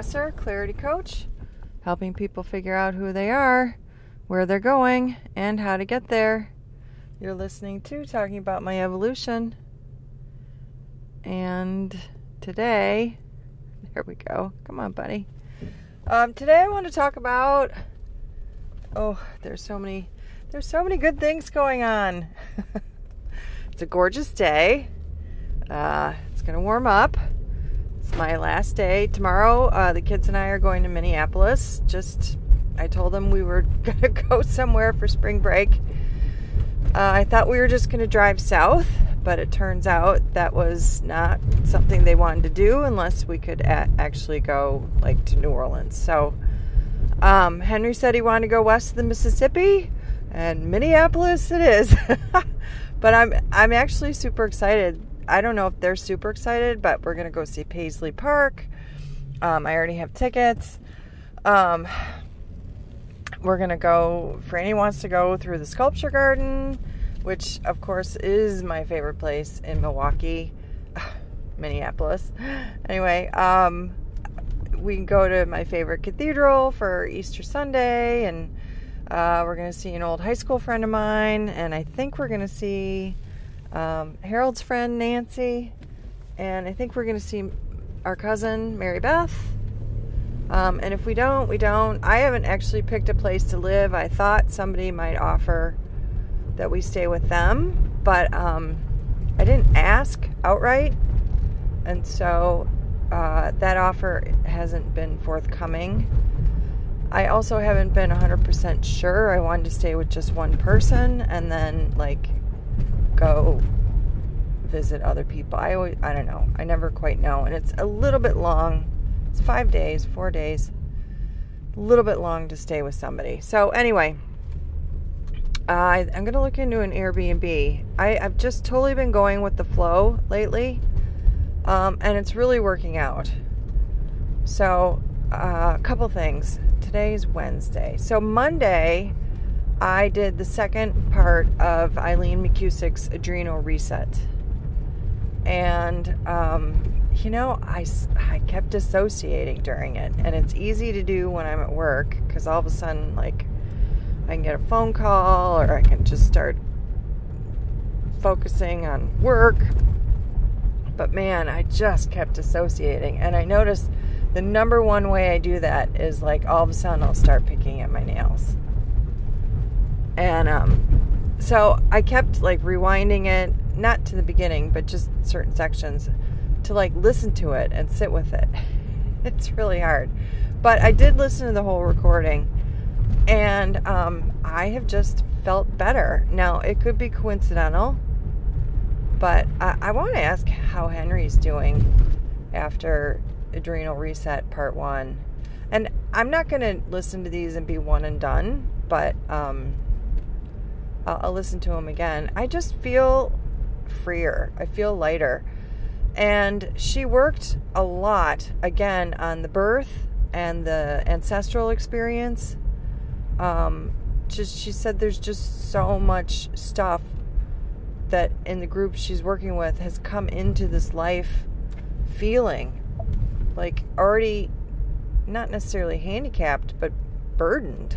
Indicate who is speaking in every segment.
Speaker 1: Dresser, Clarity Coach, helping people figure out who they are, where they're going, and how to get there. You're listening to Talking About My Evolution. And today, there we go. Come on, buddy. Um, today I want to talk about. Oh, there's so many. There's so many good things going on. it's a gorgeous day. Uh, it's gonna warm up. My last day tomorrow. Uh, the kids and I are going to Minneapolis. Just, I told them we were gonna go somewhere for spring break. Uh, I thought we were just gonna drive south, but it turns out that was not something they wanted to do unless we could a- actually go like to New Orleans. So um, Henry said he wanted to go west of the Mississippi, and Minneapolis it is. but I'm I'm actually super excited. I don't know if they're super excited, but we're gonna go see Paisley Park. Um, I already have tickets. Um, we're gonna go. Franny wants to go through the sculpture garden, which of course is my favorite place in Milwaukee, Minneapolis. Anyway, um, we can go to my favorite cathedral for Easter Sunday, and uh, we're gonna see an old high school friend of mine, and I think we're gonna see um, Harold's friend Nancy, and I think we're gonna see our cousin Mary Beth. Um, and if we don't, we don't. I haven't actually picked a place to live. I thought somebody might offer that we stay with them, but um, I didn't ask outright. And so uh, that offer hasn't been forthcoming. I also haven't been 100% sure. I wanted to stay with just one person and then, like, go visit other people. I always, I don't know. I never quite know. And it's a little bit long it's five days, four days. A little bit long to stay with somebody. So, anyway, uh, I, I'm going to look into an Airbnb. I, I've just totally been going with the flow lately, um, and it's really working out. So, uh, a couple things. Today's Wednesday. So, Monday, I did the second part of Eileen McKusick's Adrenal Reset. And, um, you know, I, I kept dissociating during it. And it's easy to do when I'm at work because all of a sudden, like, I can get a phone call or I can just start focusing on work. But man, I just kept dissociating. And I noticed the number one way I do that is like all of a sudden I'll start picking at my nails. And um, so I kept like rewinding it, not to the beginning, but just certain sections to like listen to it and sit with it. It's really hard. But I did listen to the whole recording and um, I have just felt better. Now, it could be coincidental, but I, I want to ask how Henry's doing after Adrenal Reset Part 1. And I'm not going to listen to these and be one and done, but um, I'll, I'll listen to them again. I just feel freer, I feel lighter. And she worked a lot again on the birth and the ancestral experience. Um, just she said there's just so much stuff that in the group she's working with has come into this life feeling like already not necessarily handicapped but burdened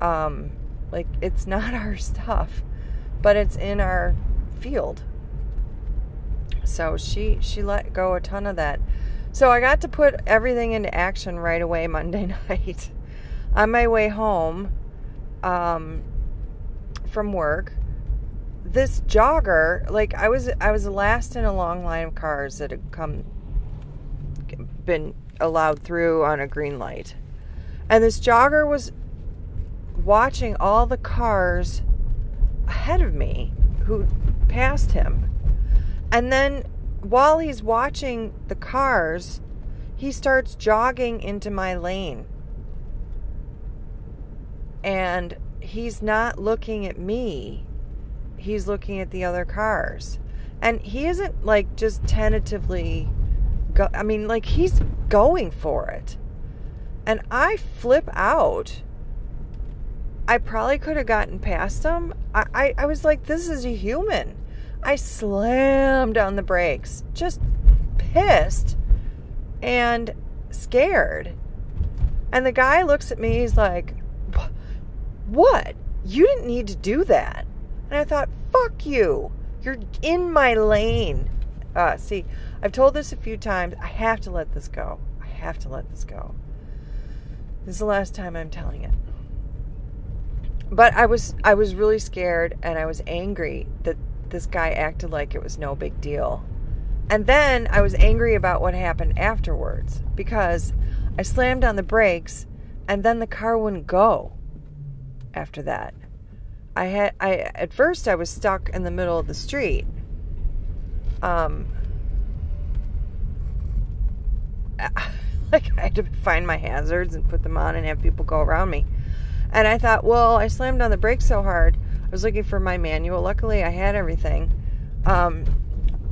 Speaker 1: um like it's not our stuff but it's in our field so she she let go a ton of that. So I got to put everything into action right away Monday night. On my way home um, from work, this jogger, like I was I was last in a long line of cars that had come been allowed through on a green light. And this jogger was watching all the cars ahead of me who passed him and then while he's watching the cars, he starts jogging into my lane. And he's not looking at me, he's looking at the other cars. And he isn't like just tentatively go I mean like he's going for it. And I flip out. I probably could have gotten past him. I, I, I was like, this is a human. I slammed on the brakes, just pissed. And scared. And the guy looks at me, he's like, What? You didn't need to do that. And I thought, Fuck you. You're in my lane. Uh, see, I've told this a few times. I have to let this go. I have to let this go. This is the last time I'm telling it. But I was I was really scared and I was angry that this guy acted like it was no big deal. And then I was angry about what happened afterwards because I slammed on the brakes and then the car wouldn't go after that. I had I at first I was stuck in the middle of the street. Um like I had to find my hazards and put them on and have people go around me. And I thought, well, I slammed on the brakes so hard. I was looking for my manual. Luckily, I had everything. Um,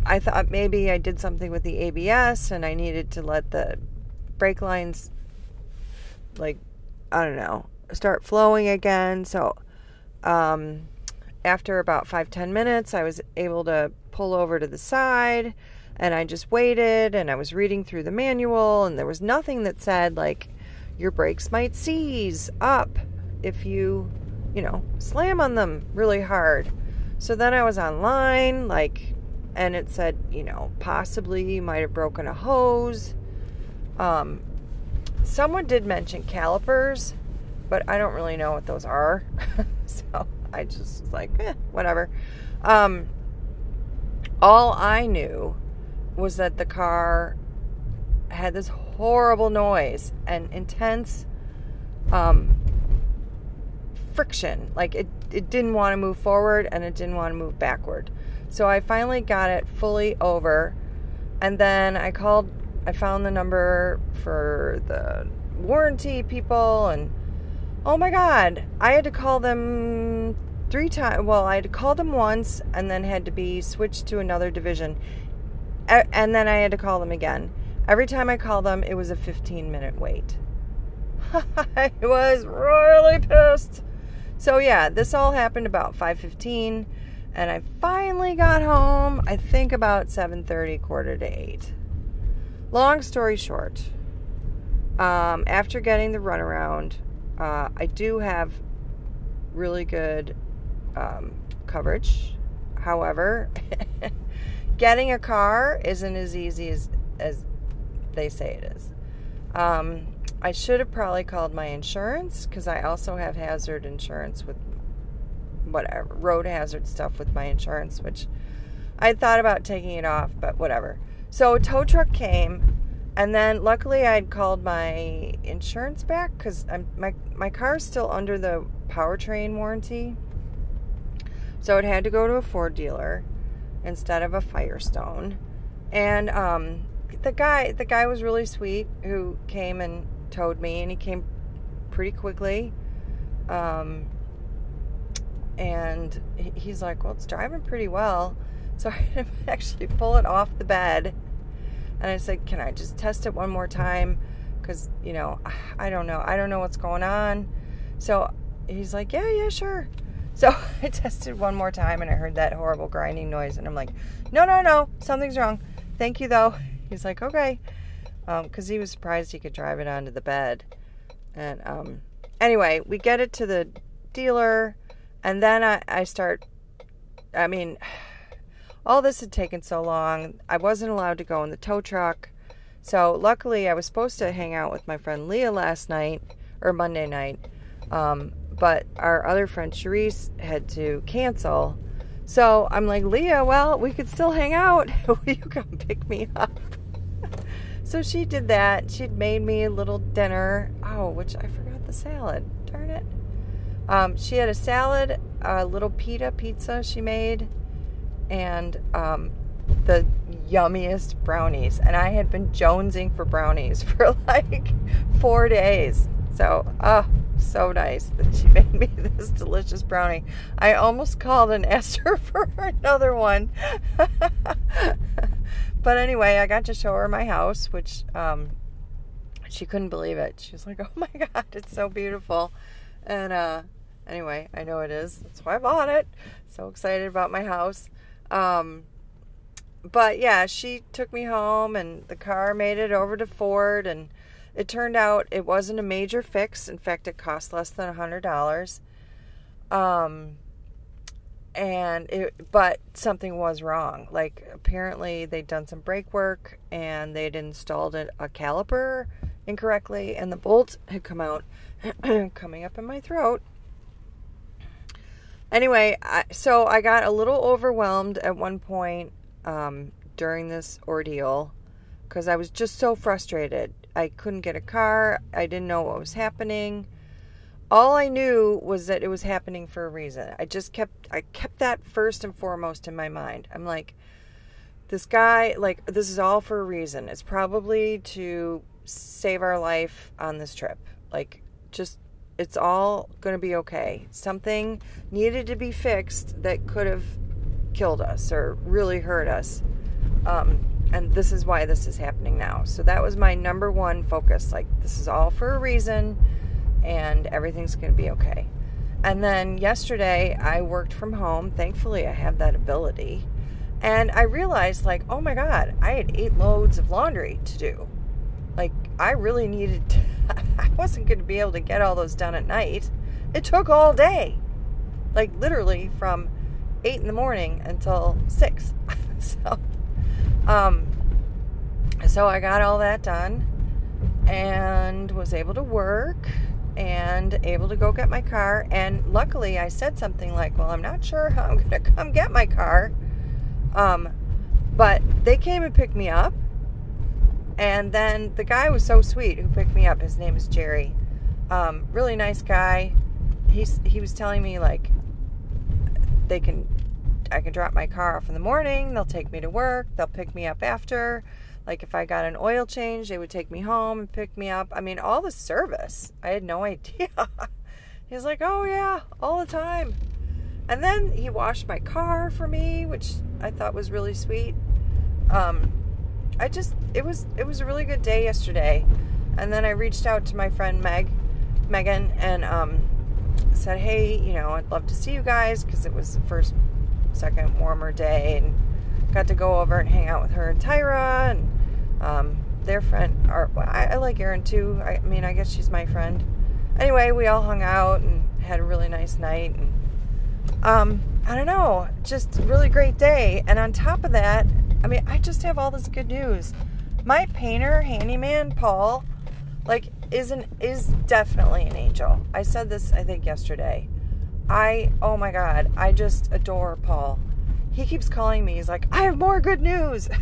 Speaker 1: I thought maybe I did something with the ABS and I needed to let the brake lines, like, I don't know, start flowing again. So, um, after about five ten minutes, I was able to pull over to the side and I just waited and I was reading through the manual and there was nothing that said, like, your brakes might seize up if you, you know, slam on them really hard. So then I was online, like, and it said, you know, possibly you might have broken a hose. Um, someone did mention calipers, but I don't really know what those are. so I just was like, eh, whatever. Um, all I knew was that the car had this horrible noise and intense um, friction. Like it, it didn't want to move forward and it didn't want to move backward. So I finally got it fully over. And then I called, I found the number for the warranty people. And oh my God, I had to call them three times. Well, I had to call them once and then had to be switched to another division. And then I had to call them again. Every time I called them, it was a 15 minute wait. I was really pissed. So yeah, this all happened about 5:15 and I finally got home I think about 7:30 quarter to 8. Long story short, um, after getting the runaround, uh, I do have really good um, coverage. However, getting a car isn't as easy as as they say it is. Um, I should have probably called my insurance because I also have hazard insurance with whatever road hazard stuff with my insurance, which I thought about taking it off, but whatever. So a tow truck came, and then luckily I'd called my insurance back because my my car's still under the powertrain warranty, so it had to go to a Ford dealer instead of a Firestone, and um, the guy the guy was really sweet who came and towed me, and he came pretty quickly. Um, and he's like, "Well, it's driving pretty well." So I actually pull it off the bed, and I said, "Can I just test it one more time?" Because you know, I don't know, I don't know what's going on. So he's like, "Yeah, yeah, sure." So I tested one more time, and I heard that horrible grinding noise, and I'm like, "No, no, no, something's wrong. Thank you, though." He's like, "Okay." Because um, he was surprised he could drive it onto the bed. And um, anyway, we get it to the dealer, and then I, I start. I mean, all this had taken so long. I wasn't allowed to go in the tow truck. So luckily, I was supposed to hang out with my friend Leah last night or Monday night, um, but our other friend Charisse had to cancel. So I'm like, Leah, well, we could still hang out. Will you come pick me up? So she did that. She'd made me a little dinner. Oh, which I forgot the salad. Darn it. Um, she had a salad, a little pita pizza she made, and um, the yummiest brownies. And I had been jonesing for brownies for like four days. So, oh, so nice that she made me this delicious brownie. I almost called and asked her for another one. But anyway, I got to show her my house, which um, she couldn't believe it. She was like, "Oh my god, it's so beautiful!" And uh, anyway, I know it is. That's why I bought it. So excited about my house. Um, but yeah, she took me home, and the car made it over to Ford, and it turned out it wasn't a major fix. In fact, it cost less than a hundred dollars. Um, and it, but something was wrong. Like apparently they'd done some brake work and they'd installed a, a caliper incorrectly, and the bolt had come out, coming up in my throat. Anyway, I, so I got a little overwhelmed at one point um, during this ordeal because I was just so frustrated. I couldn't get a car. I didn't know what was happening. All I knew was that it was happening for a reason. I just kept I kept that first and foremost in my mind. I'm like this guy like this is all for a reason. It's probably to save our life on this trip. Like just it's all going to be okay. Something needed to be fixed that could have killed us or really hurt us. Um, and this is why this is happening now. So that was my number one focus. Like, this is all for a reason, and everything's going to be okay. And then yesterday, I worked from home. Thankfully, I have that ability. And I realized, like, oh my God, I had eight loads of laundry to do. Like, I really needed to, I wasn't going to be able to get all those done at night. It took all day. Like, literally from eight in the morning until six. so, um, so I got all that done and was able to work and able to go get my car. And luckily, I said something like, Well, I'm not sure how I'm going to come get my car. Um, but they came and picked me up. And then the guy was so sweet who picked me up. His name is Jerry. Um, really nice guy. He's, he was telling me, like, they can I can drop my car off in the morning. They'll take me to work. They'll pick me up after. Like if I got an oil change, they would take me home and pick me up. I mean, all the service. I had no idea. He's like, "Oh yeah, all the time." And then he washed my car for me, which I thought was really sweet. Um, I just it was it was a really good day yesterday. And then I reached out to my friend Meg, Megan, and um, said, "Hey, you know, I'd love to see you guys because it was the first second warmer day and got to go over and hang out with her and Tyra and um, their friend. Or I, I, like Erin too. I, I, mean, I guess she's my friend. Anyway, we all hung out and had a really nice night. And um, I don't know, just really great day. And on top of that, I mean, I just have all this good news. My painter, handyman Paul, like, is an is definitely an angel. I said this I think yesterday. I, oh my God, I just adore Paul. He keeps calling me. He's like, I have more good news.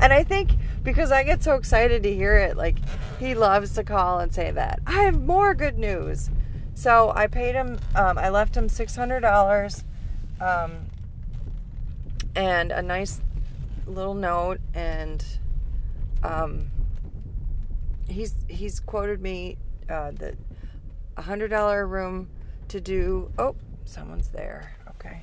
Speaker 1: and I think because I get so excited to hear it, like, he loves to call and say that. I have more good news. So I paid him, um, I left him $600 um, and a nice little note. And um, he's, he's quoted me uh, a $100 room to do. Oh, someone's there. Okay.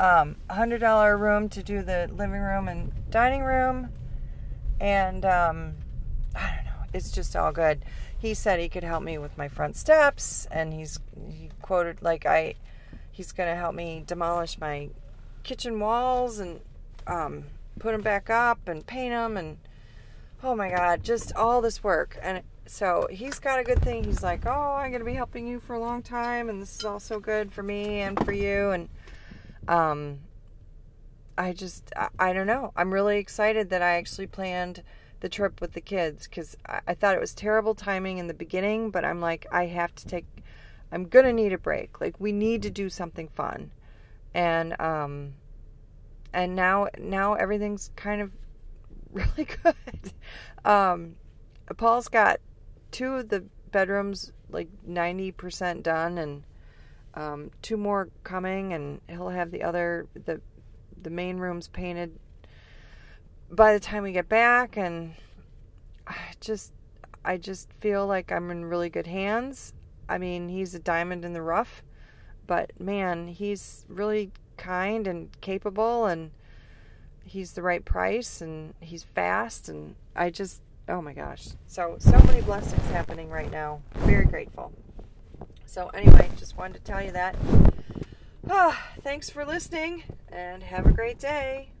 Speaker 1: Um, hundred dollar room to do the living room and dining room, and um, I don't know. It's just all good. He said he could help me with my front steps, and he's he quoted like I, he's gonna help me demolish my kitchen walls and um, put them back up and paint them and oh my god, just all this work and so he's got a good thing. He's like, oh, I'm to be helping you for a long time, and this is also good for me and for you. And um, I just, I, I don't know. I'm really excited that I actually planned the trip with the kids because I, I thought it was terrible timing in the beginning, but I'm like, I have to take, I'm going to need a break. Like, we need to do something fun. And, um, and now, now everything's kind of really good. Um, Paul's got two of the bedrooms like 90% done and um, two more coming and he'll have the other the the main rooms painted by the time we get back and I just I just feel like I'm in really good hands. I mean, he's a diamond in the rough, but man, he's really kind and capable and he's the right price and he's fast and I just oh my gosh. So, so many blessings happening right now. Very grateful. So, anyway, just wanted to tell you that. Thanks for listening and have a great day.